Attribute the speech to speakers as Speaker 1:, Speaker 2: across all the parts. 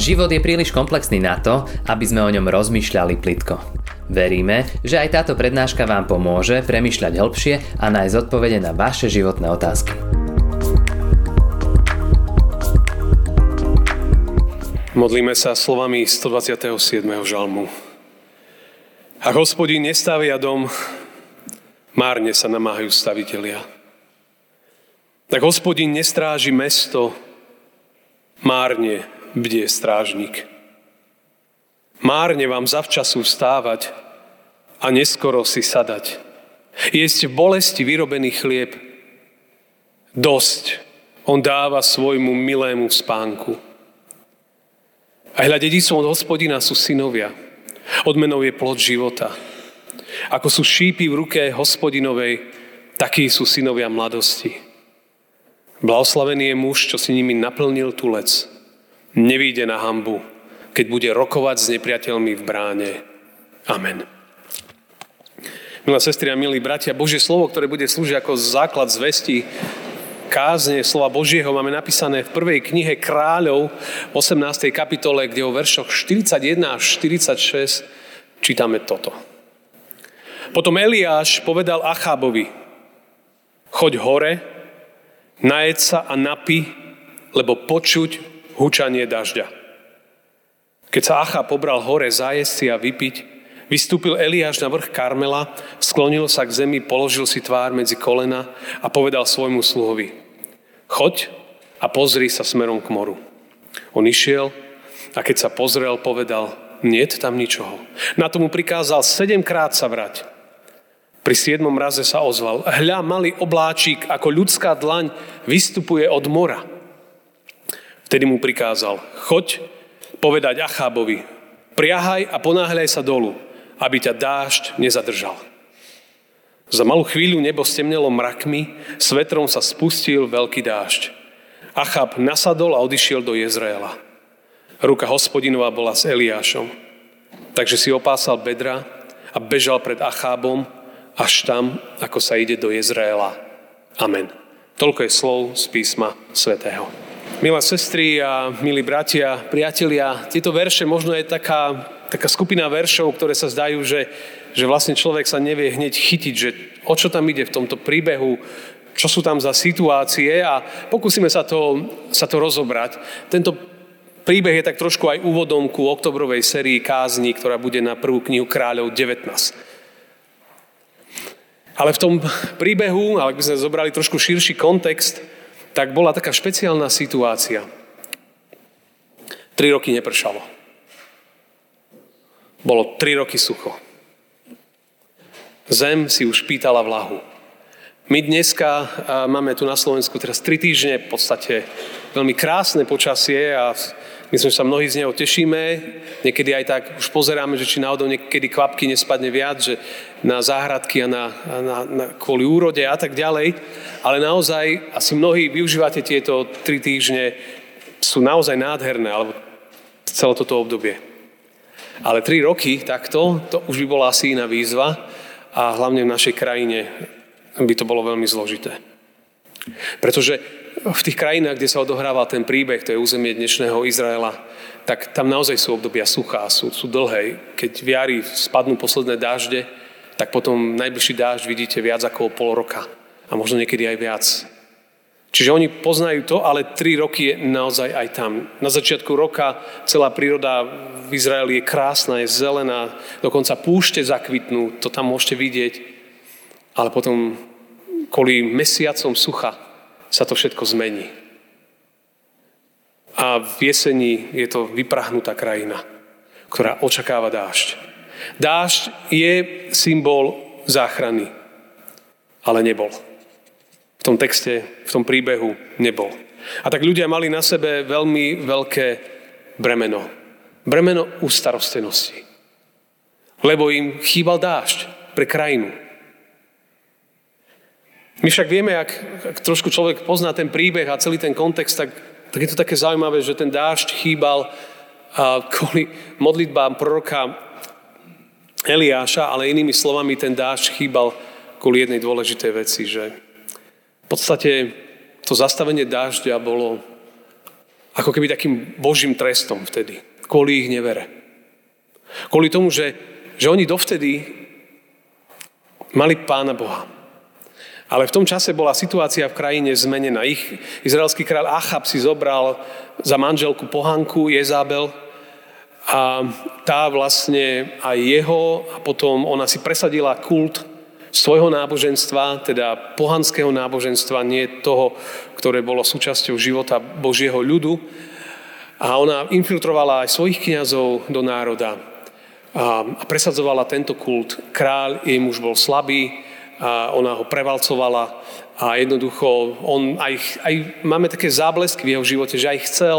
Speaker 1: Život je príliš komplexný na to, aby sme o ňom rozmýšľali plitko. Veríme, že aj táto prednáška vám pomôže premýšľať hĺbšie a nájsť odpovede na vaše životné otázky.
Speaker 2: Modlíme sa slovami 127. žalmu. A hospodín nestavia dom, márne sa namáhajú stavitelia. Tak hospodín nestráži mesto, márne bdie strážnik. Márne vám zavčasu vstávať a neskoro si sadať. Jesť v bolesti vyrobený chlieb. Dosť on dáva svojmu milému spánku. A hľa dedicom od hospodina sú synovia. Odmenou je plod života. Ako sú šípy v ruke hospodinovej, takí sú synovia mladosti. Blahoslavený je muž, čo si nimi naplnil tulec nevíde na hambu, keď bude rokovať s nepriateľmi v bráne. Amen. Milé sestry a milí bratia, Božie slovo, ktoré bude slúžiť ako základ zvesti kázne slova Božieho máme napísané v prvej knihe Kráľov, 18. kapitole, kde o veršoch 41 až 46 čítame toto. Potom Eliáš povedal Achábovi, choď hore, najed sa a napi, lebo počuť hučanie dažďa. Keď sa Acha pobral hore zajesť si a vypiť, vystúpil Eliáš na vrch Karmela, sklonil sa k zemi, položil si tvár medzi kolena a povedal svojmu sluhovi, choď a pozri sa smerom k moru. On išiel a keď sa pozrel, povedal, niet tam ničoho. Na tomu prikázal sedemkrát sa vrať. Pri siedmom raze sa ozval, hľa malý obláčik ako ľudská dlaň vystupuje od mora. Vtedy mu prikázal, choď povedať Achábovi, priahaj a ponáhľaj sa dolu, aby ťa dážď nezadržal. Za malú chvíľu nebo stemnelo mrakmi, s vetrom sa spustil veľký dážď. Achab nasadol a odišiel do Jezraela. Ruka hospodinová bola s Eliášom. Takže si opásal bedra a bežal pred Achábom až tam, ako sa ide do Jezraela. Amen. Toľko je slov z písma svätého. Milé sestry a milí bratia, priatelia, tieto verše možno je taká, taká skupina veršov, ktoré sa zdajú, že, že vlastne človek sa nevie hneď chytiť, že o čo tam ide v tomto príbehu, čo sú tam za situácie a pokúsime sa to, sa to rozobrať. Tento príbeh je tak trošku aj úvodom ku oktobrovej sérii kázni, ktorá bude na prvú knihu Kráľov 19. Ale v tom príbehu, ale ak by sme zobrali trošku širší kontext, tak bola taká špeciálna situácia. Tri roky nepršalo. Bolo tri roky sucho. Zem si už pýtala vlahu. My dneska máme tu na Slovensku teraz tri týždne v podstate veľmi krásne počasie a Myslím, že sa mnohí z neho tešíme. Niekedy aj tak už pozeráme, že či náhodou niekedy kvapky nespadne viac, že na záhradky a na, na, na, kvôli úrode a tak ďalej. Ale naozaj, asi mnohí využívate tieto tri týždne, sú naozaj nádherné, alebo celé toto obdobie. Ale tri roky takto, to už by bola asi iná výzva a hlavne v našej krajine by to bolo veľmi zložité. Pretože v tých krajinách, kde sa odohrával ten príbeh, to je územie dnešného Izraela, tak tam naozaj sú obdobia suchá, sú, sú dlhé. Keď v spadnú posledné dážde, tak potom najbližší dážď vidíte viac ako pol roka. A možno niekedy aj viac. Čiže oni poznajú to, ale tri roky je naozaj aj tam. Na začiatku roka celá príroda v Izraeli je krásna, je zelená, dokonca púšte zakvitnú, to tam môžete vidieť. Ale potom kvôli mesiacom sucha sa to všetko zmení. A v jeseni je to vyprahnutá krajina, ktorá očakáva dážď. Dážď je symbol záchrany, ale nebol. V tom texte, v tom príbehu nebol. A tak ľudia mali na sebe veľmi veľké bremeno. Bremeno ústarostenosti. Lebo im chýbal dážď pre krajinu. My však vieme, ak, ak trošku človek pozná ten príbeh a celý ten kontext, tak, tak je to také zaujímavé, že ten dážď chýbal a kvôli modlitbám proroka Eliáša, ale inými slovami ten dážď chýbal kvôli jednej dôležitej veci, že v podstate to zastavenie dážďa bolo ako keby takým božím trestom vtedy, kvôli ich nevere. Kvôli tomu, že, že oni dovtedy mali pána Boha. Ale v tom čase bola situácia v krajine zmenená. Ich izraelský kráľ Achab si zobral za manželku pohanku Jezabel a tá vlastne aj jeho a potom ona si presadila kult svojho náboženstva, teda pohanského náboženstva, nie toho, ktoré bolo súčasťou života Božieho ľudu. A ona infiltrovala aj svojich kniazov do národa a presadzovala tento kult. Kráľ, jej muž bol slabý, a ona ho prevalcovala a jednoducho on aj, aj máme také záblesky v jeho živote, že aj chcel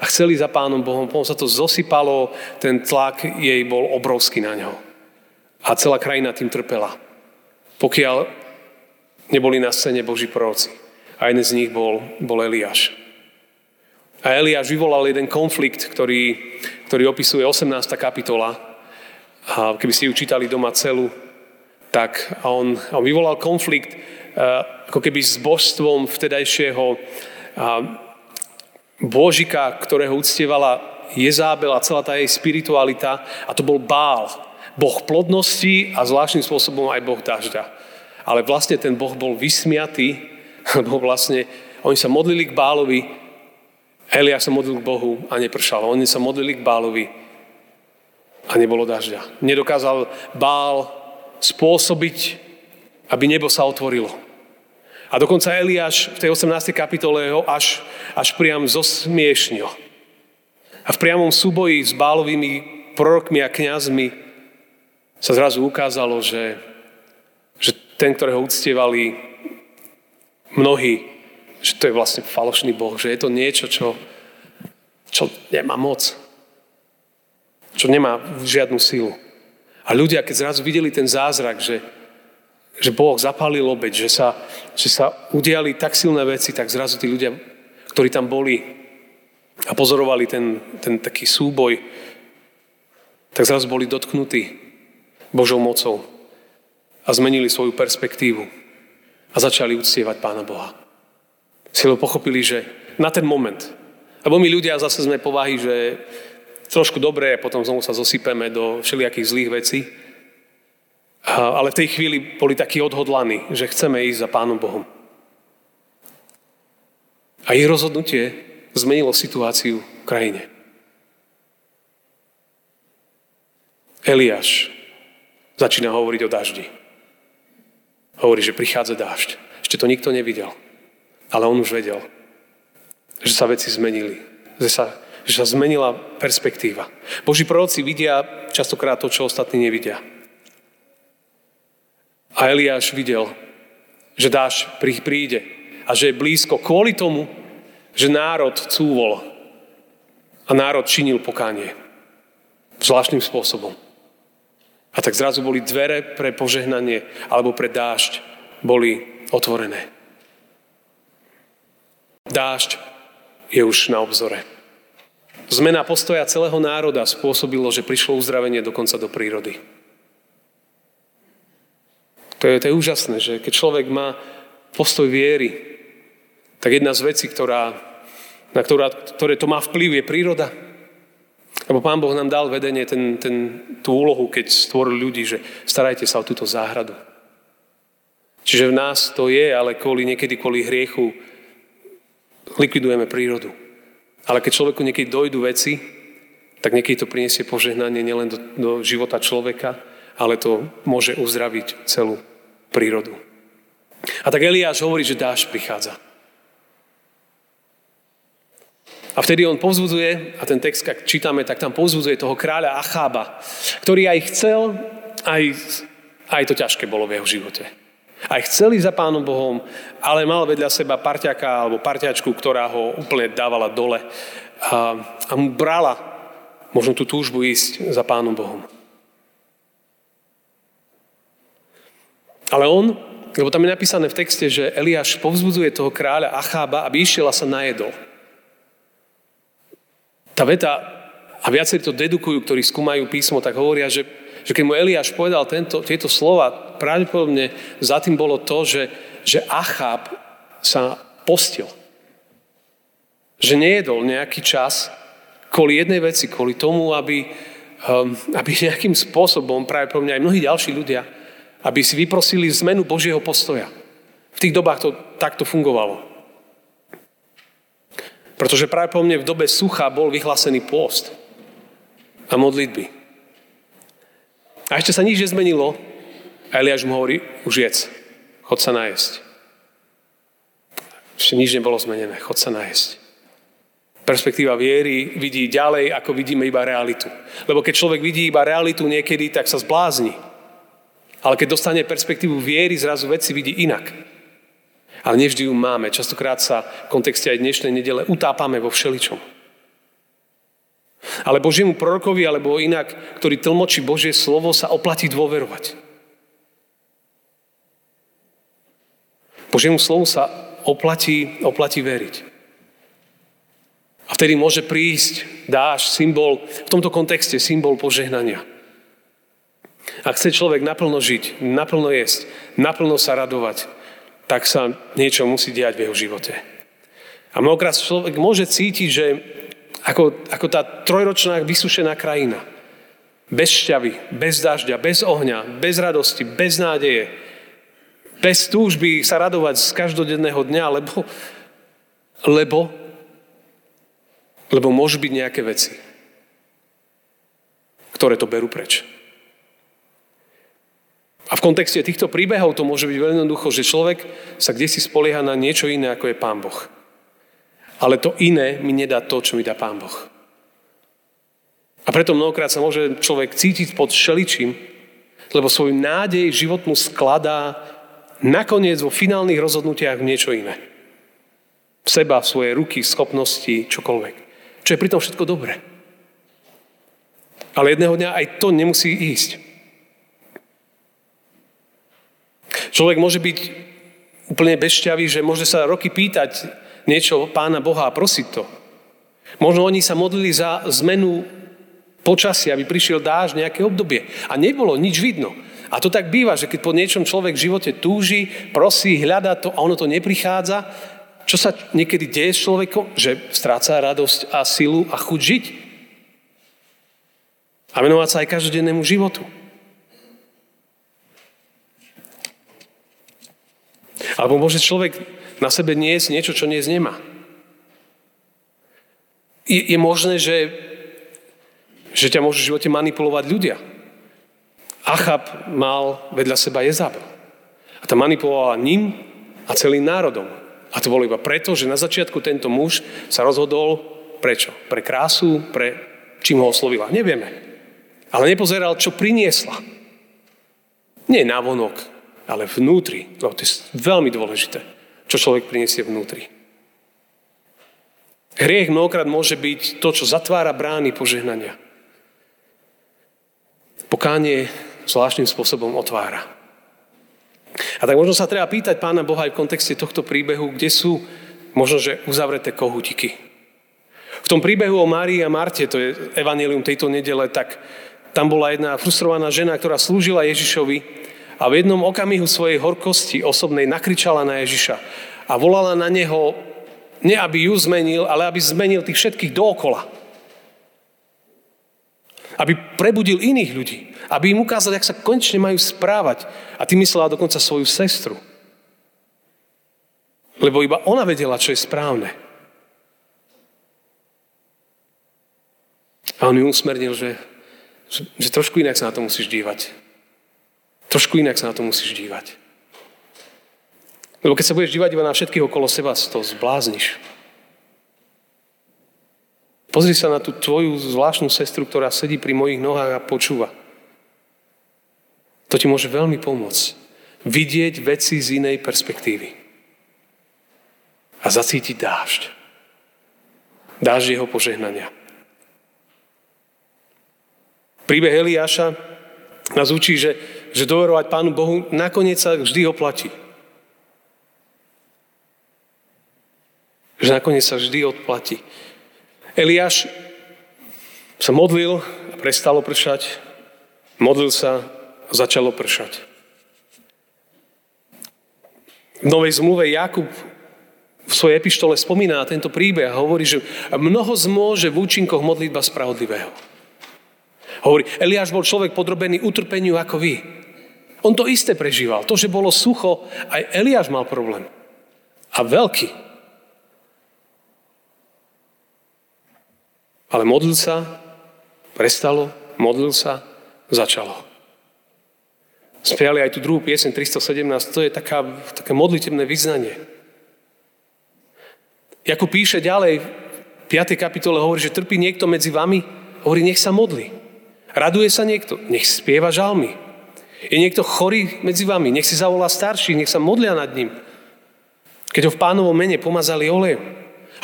Speaker 2: a chceli za pánom Bohom, potom sa to zosypalo, ten tlak jej bol obrovský na ňo. A celá krajina tým trpela pokiaľ neboli na scéne Boží proroci. A jeden z nich bol, bol Eliáš. A Eliáš vyvolal jeden konflikt, ktorý, ktorý opisuje 18. kapitola. A keby ste ju čítali doma celú, tak on, on vyvolal konflikt ako keby s božstvom vtedajšieho božika, ktorého uctievala Jezábel a celá tá jej spiritualita. A to bol Bál. Boh plodnosti a zvláštnym spôsobom aj Boh dažďa. Ale vlastne ten Boh bol vysmiatý, lebo vlastne oni sa modlili k Bálovi, Elia sa modlil k Bohu a nepršalo. Oni sa modlili k Bálovi a nebolo dažďa. Nedokázal Bál spôsobiť, aby nebo sa otvorilo. A dokonca Eliáš v tej 18. kapitole ho až, až priam zosmiešnil. A v priamom súboji s Bálovými prorokmi a kňazmi sa zrazu ukázalo, že, že ten, ktorého uctievali mnohí, že to je vlastne falošný Boh, že je to niečo, čo, čo nemá moc. Čo nemá žiadnu silu. A ľudia, keď zrazu videli ten zázrak, že, že Boh zapálil obeď, že sa, že sa udiali tak silné veci, tak zrazu tí ľudia, ktorí tam boli a pozorovali ten, ten taký súboj, tak zrazu boli dotknutí Božou mocou a zmenili svoju perspektívu a začali uctievať Pána Boha. Si ho pochopili, že na ten moment, lebo my ľudia zase sme povahy, že trošku dobré potom znovu sa zosypeme do všelijakých zlých vecí, ale v tej chvíli boli takí odhodlaní, že chceme ísť za Pánom Bohom. A ich rozhodnutie zmenilo situáciu v krajine. Eliáš Začína hovoriť o daždi. Hovorí, že prichádza dážď. Ešte to nikto nevidel. Ale on už vedel, že sa veci zmenili. Že sa, že sa zmenila perspektíva. Boží proroci vidia častokrát to, čo ostatní nevidia. A Eliáš videl, že dáž príde a že je blízko kvôli tomu, že národ cúvol a národ činil pokánie. Zvláštnym spôsobom. A tak zrazu boli dvere pre požehnanie alebo pre dážď boli otvorené. Dážď je už na obzore. Zmena postoja celého národa spôsobilo, že prišlo uzdravenie dokonca do prírody. To je, to je úžasné, že keď človek má postoj viery, tak jedna z vecí, ktorá, na ktorá, ktoré to má vplyv, je príroda. Lebo Pán Boh nám dal vedenie, ten, ten, tú úlohu, keď stvoril ľudí, že starajte sa o túto záhradu. Čiže v nás to je, ale kvôli, niekedy kvôli hriechu likvidujeme prírodu. Ale keď človeku niekedy dojdu veci, tak niekedy to priniesie požehnanie nielen do, do života človeka, ale to môže uzdraviť celú prírodu. A tak Eliáš hovorí, že dáš prichádza. A vtedy on povzbudzuje, a ten text, ak čítame, tak tam povzbudzuje toho kráľa Achába, ktorý aj chcel, aj, aj to ťažké bolo v jeho živote. Aj chceli za pánom Bohom, ale mal vedľa seba parťaka alebo parťačku, ktorá ho úplne dávala dole a, a mu brala možno tú túžbu ísť za pánom Bohom. Ale on, lebo tam je napísané v texte, že Eliáš povzbudzuje toho kráľa Achába, aby išiel a sa najedol. Tá veta, a viacerí to dedukujú, ktorí skúmajú písmo, tak hovoria, že, že keď mu Eliáš povedal tento, tieto slova, pravdepodobne za tým bolo to, že, že Achab sa postil. že nejedol nejaký čas kvôli jednej veci, kvôli tomu, aby, um, aby nejakým spôsobom, práve pro mňa aj mnohí ďalší ľudia, aby si vyprosili zmenu Božieho postoja. V tých dobách to takto fungovalo. Pretože práve po mne v dobe sucha bol vyhlásený pôst a modlitby. A ešte sa nič nezmenilo. A Eliáš mu hovorí, už jedz, chod sa najesť. Ešte nič nebolo zmenené, chod sa najesť. Perspektíva viery vidí ďalej, ako vidíme iba realitu. Lebo keď človek vidí iba realitu niekedy, tak sa zblázni. Ale keď dostane perspektívu viery, zrazu veci vidí inak. Ale nevždy ju máme. Častokrát sa v kontexte aj dnešnej nedele utápame vo všeličom. Ale Božiemu prorokovi, alebo inak, ktorý tlmočí Božie slovo, sa oplatí dôverovať. Božiemu slovu sa oplatí, oplatí veriť. A vtedy môže prísť dáš, symbol, v tomto kontexte symbol požehnania. Ak chce človek naplno žiť, naplno jesť, naplno sa radovať, tak sa niečo musí diať v jeho živote. A mnohokrát človek môže cítiť, že ako, ako tá trojročná vysušená krajina. Bez šťavy, bez dažďa, bez ohňa, bez radosti, bez nádeje. Bez túžby sa radovať z každodenného dňa, lebo, lebo, lebo môžu byť nejaké veci, ktoré to berú preč. A v kontexte týchto príbehov to môže byť veľmi jednoducho, že človek sa kde si spolieha na niečo iné, ako je Pán Boh. Ale to iné mi nedá to, čo mi dá Pán Boh. A preto mnohokrát sa môže človek cítiť pod šeličím, lebo svoju nádej životnú skladá nakoniec vo finálnych rozhodnutiach v niečo iné. V seba, v svoje ruky, schopnosti, čokoľvek. Čo je pritom všetko dobré. Ale jedného dňa aj to nemusí ísť. Človek môže byť úplne bezšťavý, že môže sa roky pýtať, niečo Pána Boha a prosiť to. Možno oni sa modlili za zmenu počasia, aby prišiel dáž nejaké obdobie. A nebolo nič vidno. A to tak býva, že keď po niečom človek v živote túži, prosí, hľadá to a ono to neprichádza, čo sa niekedy deje s človekom? Že stráca radosť a silu a chuť žiť. A venovať sa aj každodennému životu. Alebo môže človek na sebe niesť niečo, čo niesť nemá. Je, je možné, že, že ťa môžu v živote manipulovať ľudia. Achab mal vedľa seba Jezabel. A tá manipulovala ním a celým národom. A to bolo iba preto, že na začiatku tento muž sa rozhodol prečo? Pre krásu, pre čím ho oslovila. Nevieme. Ale nepozeral, čo priniesla. Nie návonok, ale vnútri. Lebo to je veľmi dôležité čo človek priniesie vnútri. Hriech mnohokrát môže byť to, čo zatvára brány požehnania. Pokánie zvláštnym spôsobom otvára. A tak možno sa treba pýtať Pána Boha aj v kontexte tohto príbehu, kde sú možno, že uzavreté kohutiky. V tom príbehu o Márii a Marte, to je evanelium tejto nedele, tak tam bola jedna frustrovaná žena, ktorá slúžila Ježišovi a v jednom okamihu svojej horkosti osobnej nakričala na Ježiša a volala na neho, ne aby ju zmenil, ale aby zmenil tých všetkých dookola. Aby prebudil iných ľudí. Aby im ukázal, jak sa konečne majú správať. A ty myslela dokonca svoju sestru. Lebo iba ona vedela, čo je správne. A on ju usmernil, že, že trošku inak sa na to musíš dívať. Trošku inak sa na to musíš dívať. Lebo keď sa budeš dívať iba na všetkých okolo seba, to zblázniš. Pozri sa na tú tvoju zvláštnu sestru, ktorá sedí pri mojich nohách a počúva. To ti môže veľmi pomôcť. Vidieť veci z inej perspektívy. A zacítiť dážď. Dážď jeho požehnania. Príbeh Eliáša nás učí, že že doverovať Pánu Bohu nakoniec sa vždy oplatí. Že nakoniec sa vždy odplatí. Eliáš sa modlil a prestalo pršať. Modlil sa a začalo pršať. V Novej zmluve Jakub v svojej epištole spomína na tento príbeh a hovorí, že mnoho zmôže v účinkoch modlitba spravodlivého. Hovorí, Eliáš bol človek podrobený utrpeniu ako vy. On to isté prežíval. To, že bolo sucho, aj Eliáš mal problém. A veľký. Ale modlil sa, prestalo, modlil sa, začalo. Spiali aj tú druhú piesen 317, to je taká, také modlitebné vyznanie. Ako píše ďalej, v 5. kapitole hovorí, že trpí niekto medzi vami, hovorí, nech sa modli. Raduje sa niekto, nech spieva žalmy. Je niekto chorý medzi vami, nech si zavolá starší, nech sa modlia nad ním. Keď ho v pánovom mene pomazali olejom.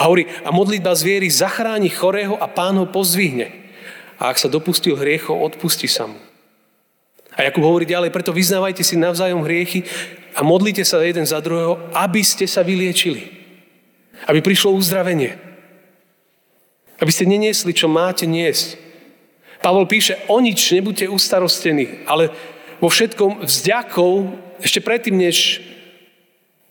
Speaker 2: A hovorí, a modlitba zviery zachráni chorého a pán ho pozdvihne. A ak sa dopustil hriechov, odpustí sa mu. A Jakub hovorí ďalej, preto vyznávajte si navzájom hriechy a modlite sa jeden za druhého, aby ste sa vyliečili. Aby prišlo uzdravenie. Aby ste neniesli, čo máte niesť. Pavol píše, o nič nebuďte ustarostení, ale vo všetkom vzďakou, ešte predtým, než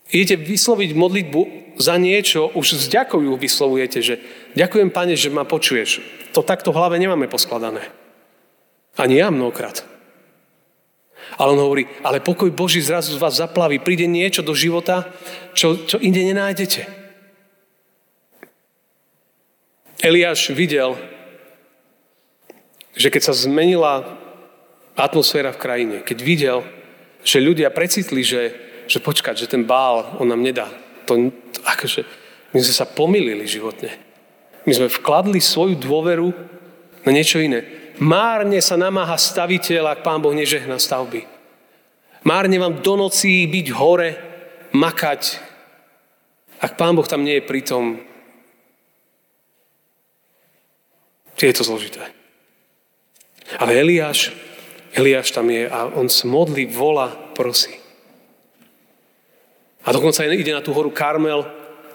Speaker 2: idete vysloviť modlitbu za niečo, už vzďakou ju vyslovujete, že ďakujem, Pane, že ma počuješ. To takto v hlave nemáme poskladané. Ani ja mnohokrát. Ale on hovorí, ale pokoj Boží zrazu z vás zaplaví. Príde niečo do života, čo, čo inde nenájdete. Eliáš videl, že keď sa zmenila atmosféra v krajine. Keď videl, že ľudia precitli, že, že počkať, že ten bál on nám nedá. To, akože, my sme sa pomýlili životne. My sme vkladli svoju dôveru na niečo iné. Márne sa namáha staviteľ, ak pán Boh nežehná stavby. Márne vám do nocí byť hore, makať, ak pán Boh tam nie je pritom. Je to zložité. Ale Eliáš Eliáš tam je a on sa modlí, volá, prosí. A dokonca ide na tú horu Karmel.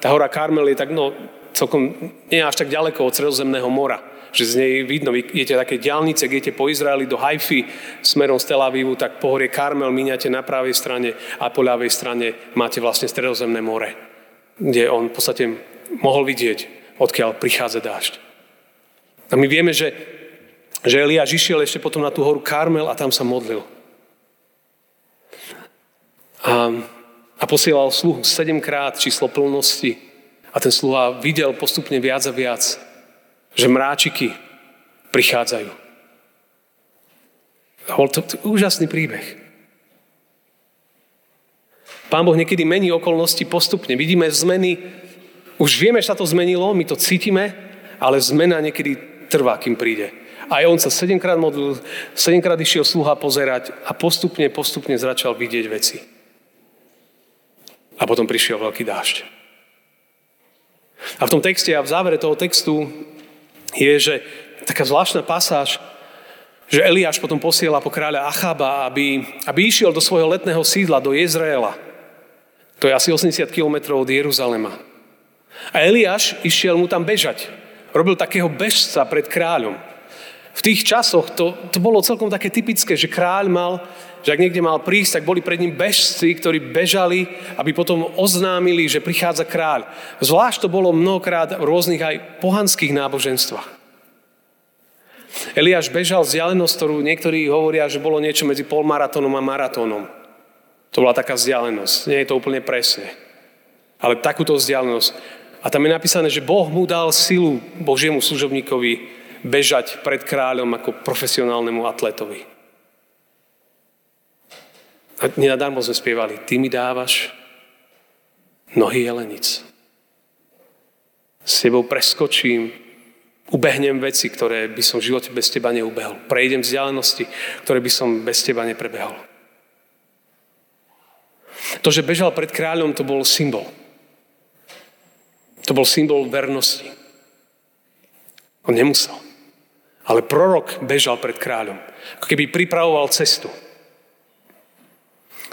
Speaker 2: Tá hora Karmel je tak, no, celkom, nie až tak ďaleko od Sredozemného mora. Že z nej vidno, vy idete také diálnice, idete po Izraeli do Haify smerom z Tel Avivu, tak po horie Karmel míňate na pravej strane a po ľavej strane máte vlastne Stredozemné more, kde on v podstate mohol vidieť, odkiaľ prichádza dážď. A my vieme, že že Eliáš išiel ešte potom na tú horu Karmel a tam sa modlil. A, a posielal sluhu sedemkrát číslo plnosti a ten sluha videl postupne viac a viac, že mráčiky prichádzajú. Bol to, to úžasný príbeh. Pán Boh niekedy mení okolnosti postupne. Vidíme zmeny, už vieme, že sa to zmenilo, my to cítime, ale zmena niekedy trvá, kým príde. Aj on sa sedemkrát modlil, sedemkrát išiel sluha pozerať a postupne, postupne začal vidieť veci. A potom prišiel veľký dážď. A v tom texte a v závere toho textu je, že taká zvláštna pasáž, že Eliáš potom posiela po kráľa Achaba, aby, aby išiel do svojho letného sídla, do Jezraela. To je asi 80 kilometrov od Jeruzalema. A Eliáš išiel mu tam bežať. Robil takého bežca pred kráľom v tých časoch to, to bolo celkom také typické, že kráľ mal, že ak niekde mal prísť, tak boli pred ním bežci, ktorí bežali, aby potom oznámili, že prichádza kráľ. Zvlášť to bolo mnohokrát v rôznych aj pohanských náboženstvách. Eliáš bežal vzdialenosť, ktorú niektorí hovoria, že bolo niečo medzi polmaratónom a maratónom. To bola taká vzdialenosť. Nie je to úplne presne. Ale takúto vzdialenosť. A tam je napísané, že Boh mu dal silu Božiemu služobníkovi bežať pred kráľom ako profesionálnemu atletovi. A nenadarmo sme spievali, ty mi dávaš nohy jelenic. S tebou preskočím, ubehnem veci, ktoré by som v živote bez teba neubehol. Prejdem vzdialenosti, ktoré by som bez teba neprebehol. To, že bežal pred kráľom, to bol symbol. To bol symbol vernosti. On nemusel. Ale prorok bežal pred kráľom. Ako keby pripravoval cestu.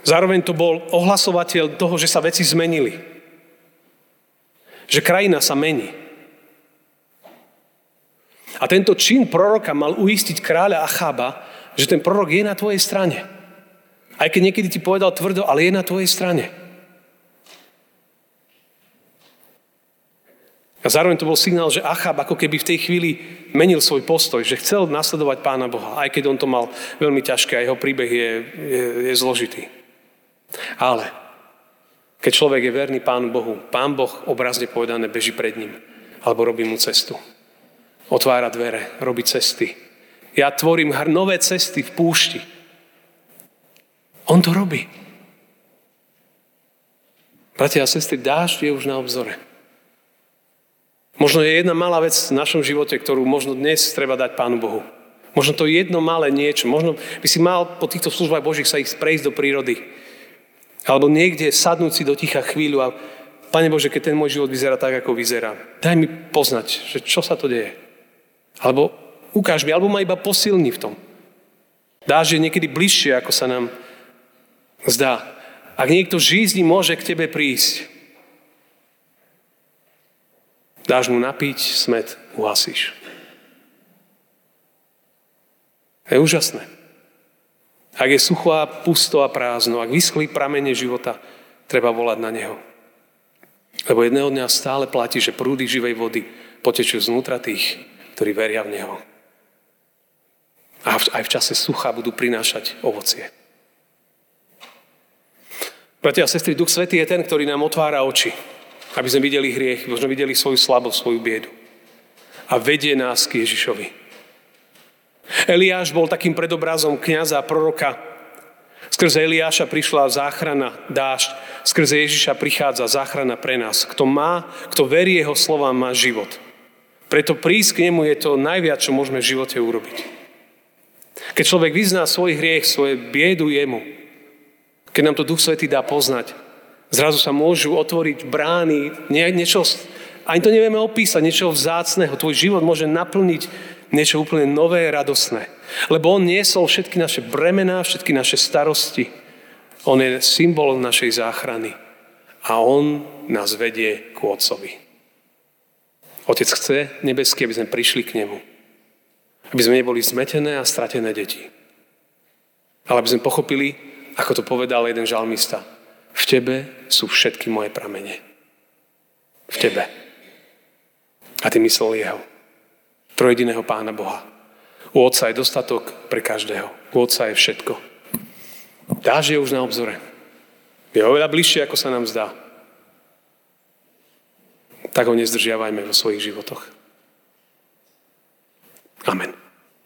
Speaker 2: Zároveň to bol ohlasovateľ toho, že sa veci zmenili. Že krajina sa mení. A tento čin proroka mal uistiť kráľa Achába, že ten prorok je na tvojej strane. Aj keď niekedy ti povedal tvrdo, ale je na tvojej strane. A zároveň to bol signál, že Achab ako keby v tej chvíli menil svoj postoj, že chcel nasledovať Pána Boha, aj keď on to mal veľmi ťažké a jeho príbeh je, je, je zložitý. Ale keď človek je verný Pánu Bohu, Pán Boh obrazne povedané beží pred ním alebo robí mu cestu. Otvára dvere, robí cesty. Ja tvorím nové cesty v púšti. On to robí. Bratia a sestry, dážď je už na obzore. Možno je jedna malá vec v našom živote, ktorú možno dnes treba dať Pánu Bohu. Možno to jedno malé niečo. Možno by si mal po týchto službách Božích sa ich prejsť do prírody. Alebo niekde sadnúť si do ticha chvíľu a Pane Bože, keď ten môj život vyzerá tak, ako vyzerá, daj mi poznať, že čo sa to deje. Alebo ukáž mi, alebo ma iba posilni v tom. Dáš je niekedy bližšie, ako sa nám zdá. Ak niekto žízni môže k tebe prísť, Dáš mu napiť, smet uhasíš. Je úžasné. Ak je sucho a pusto a prázdno, ak vyschlí pramene života, treba volať na Neho. Lebo jedného dňa stále platí, že prúdy živej vody potečú znútra tých, ktorí veria v Neho. A aj v čase sucha budú prinášať ovocie. Bratia a sestry, Duch Svetý je ten, ktorý nám otvára oči. Aby sme videli hriech, možno videli svoju slabosť, svoju biedu. A vedie nás k Ježišovi. Eliáš bol takým predobrazom kniaza a proroka. Skrze Eliáša prišla záchrana, dážď. Skrze Ježiša prichádza záchrana pre nás. Kto má, kto verí jeho slovám, má život. Preto prísť k nemu je to najviac, čo môžeme v živote urobiť. Keď človek vyzná svoj hriech, svoje biedu jemu, keď nám to Duch Svetý dá poznať, Zrazu sa môžu otvoriť brány, nie, niečo, ani to nevieme opísať, niečo vzácného. Tvoj život môže naplniť niečo úplne nové, radosné. Lebo on niesol všetky naše bremená, všetky naše starosti. On je symbol našej záchrany. A on nás vedie k Otcovi. Otec chce nebeský, aby sme prišli k nemu. Aby sme neboli zmetené a stratené deti. Ale aby sme pochopili, ako to povedal jeden žalmista. V tebe sú všetky moje pramene. V tebe. A ty myslel jeho. Trojediného pána Boha. U Otca je dostatok pre každého. U Otca je všetko. Dáž je už na obzore. Je oveľa bližšie, ako sa nám zdá. Tak ho nezdržiavajme vo svojich životoch. Amen.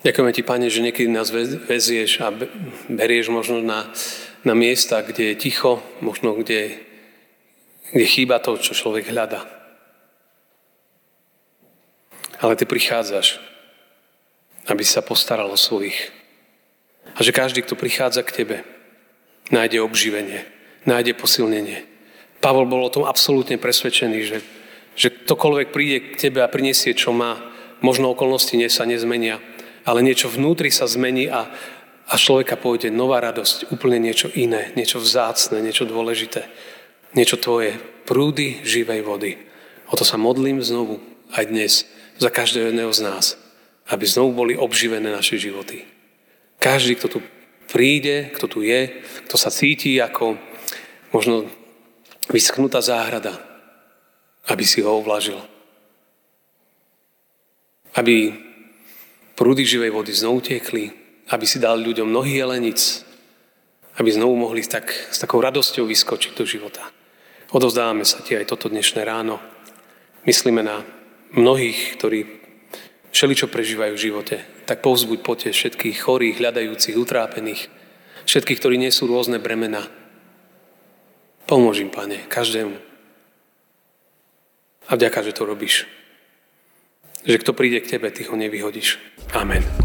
Speaker 2: Ďakujeme ti, Pane, že niekedy nás vezieš a berieš možno na na miesta, kde je ticho, možno kde, kde chýba to, čo človek hľada. Ale ty prichádzaš, aby sa postaral o svojich. A že každý, kto prichádza k tebe, nájde obživenie, nájde posilnenie. Pavol bol o tom absolútne presvedčený, že, že ktokoľvek príde k tebe a prinesie, čo má, možno okolnosti nie sa nezmenia, ale niečo vnútri sa zmení a, a človeka pôjde nová radosť, úplne niečo iné, niečo vzácne, niečo dôležité, niečo tvoje, prúdy živej vody. O to sa modlím znovu aj dnes za každého jedného z nás, aby znovu boli obživené naše životy. Každý, kto tu príde, kto tu je, kto sa cíti ako možno vyschnutá záhrada, aby si ho ovlažil. Aby prúdy živej vody znovu tiekli, aby si dal ľuďom nohy jelenic, aby znovu mohli tak, s takou radosťou vyskočiť do života. Odovzdávame sa ti aj toto dnešné ráno. Myslíme na mnohých, ktorí všeličo prežívajú v živote. Tak povzbuď pote všetkých chorých, hľadajúcich, utrápených, všetkých, ktorí nie sú rôzne bremena. Pomôž Pane, každému. A vďaka, že to robíš. Že kto príde k Tebe, Ty ho nevyhodíš. Amen.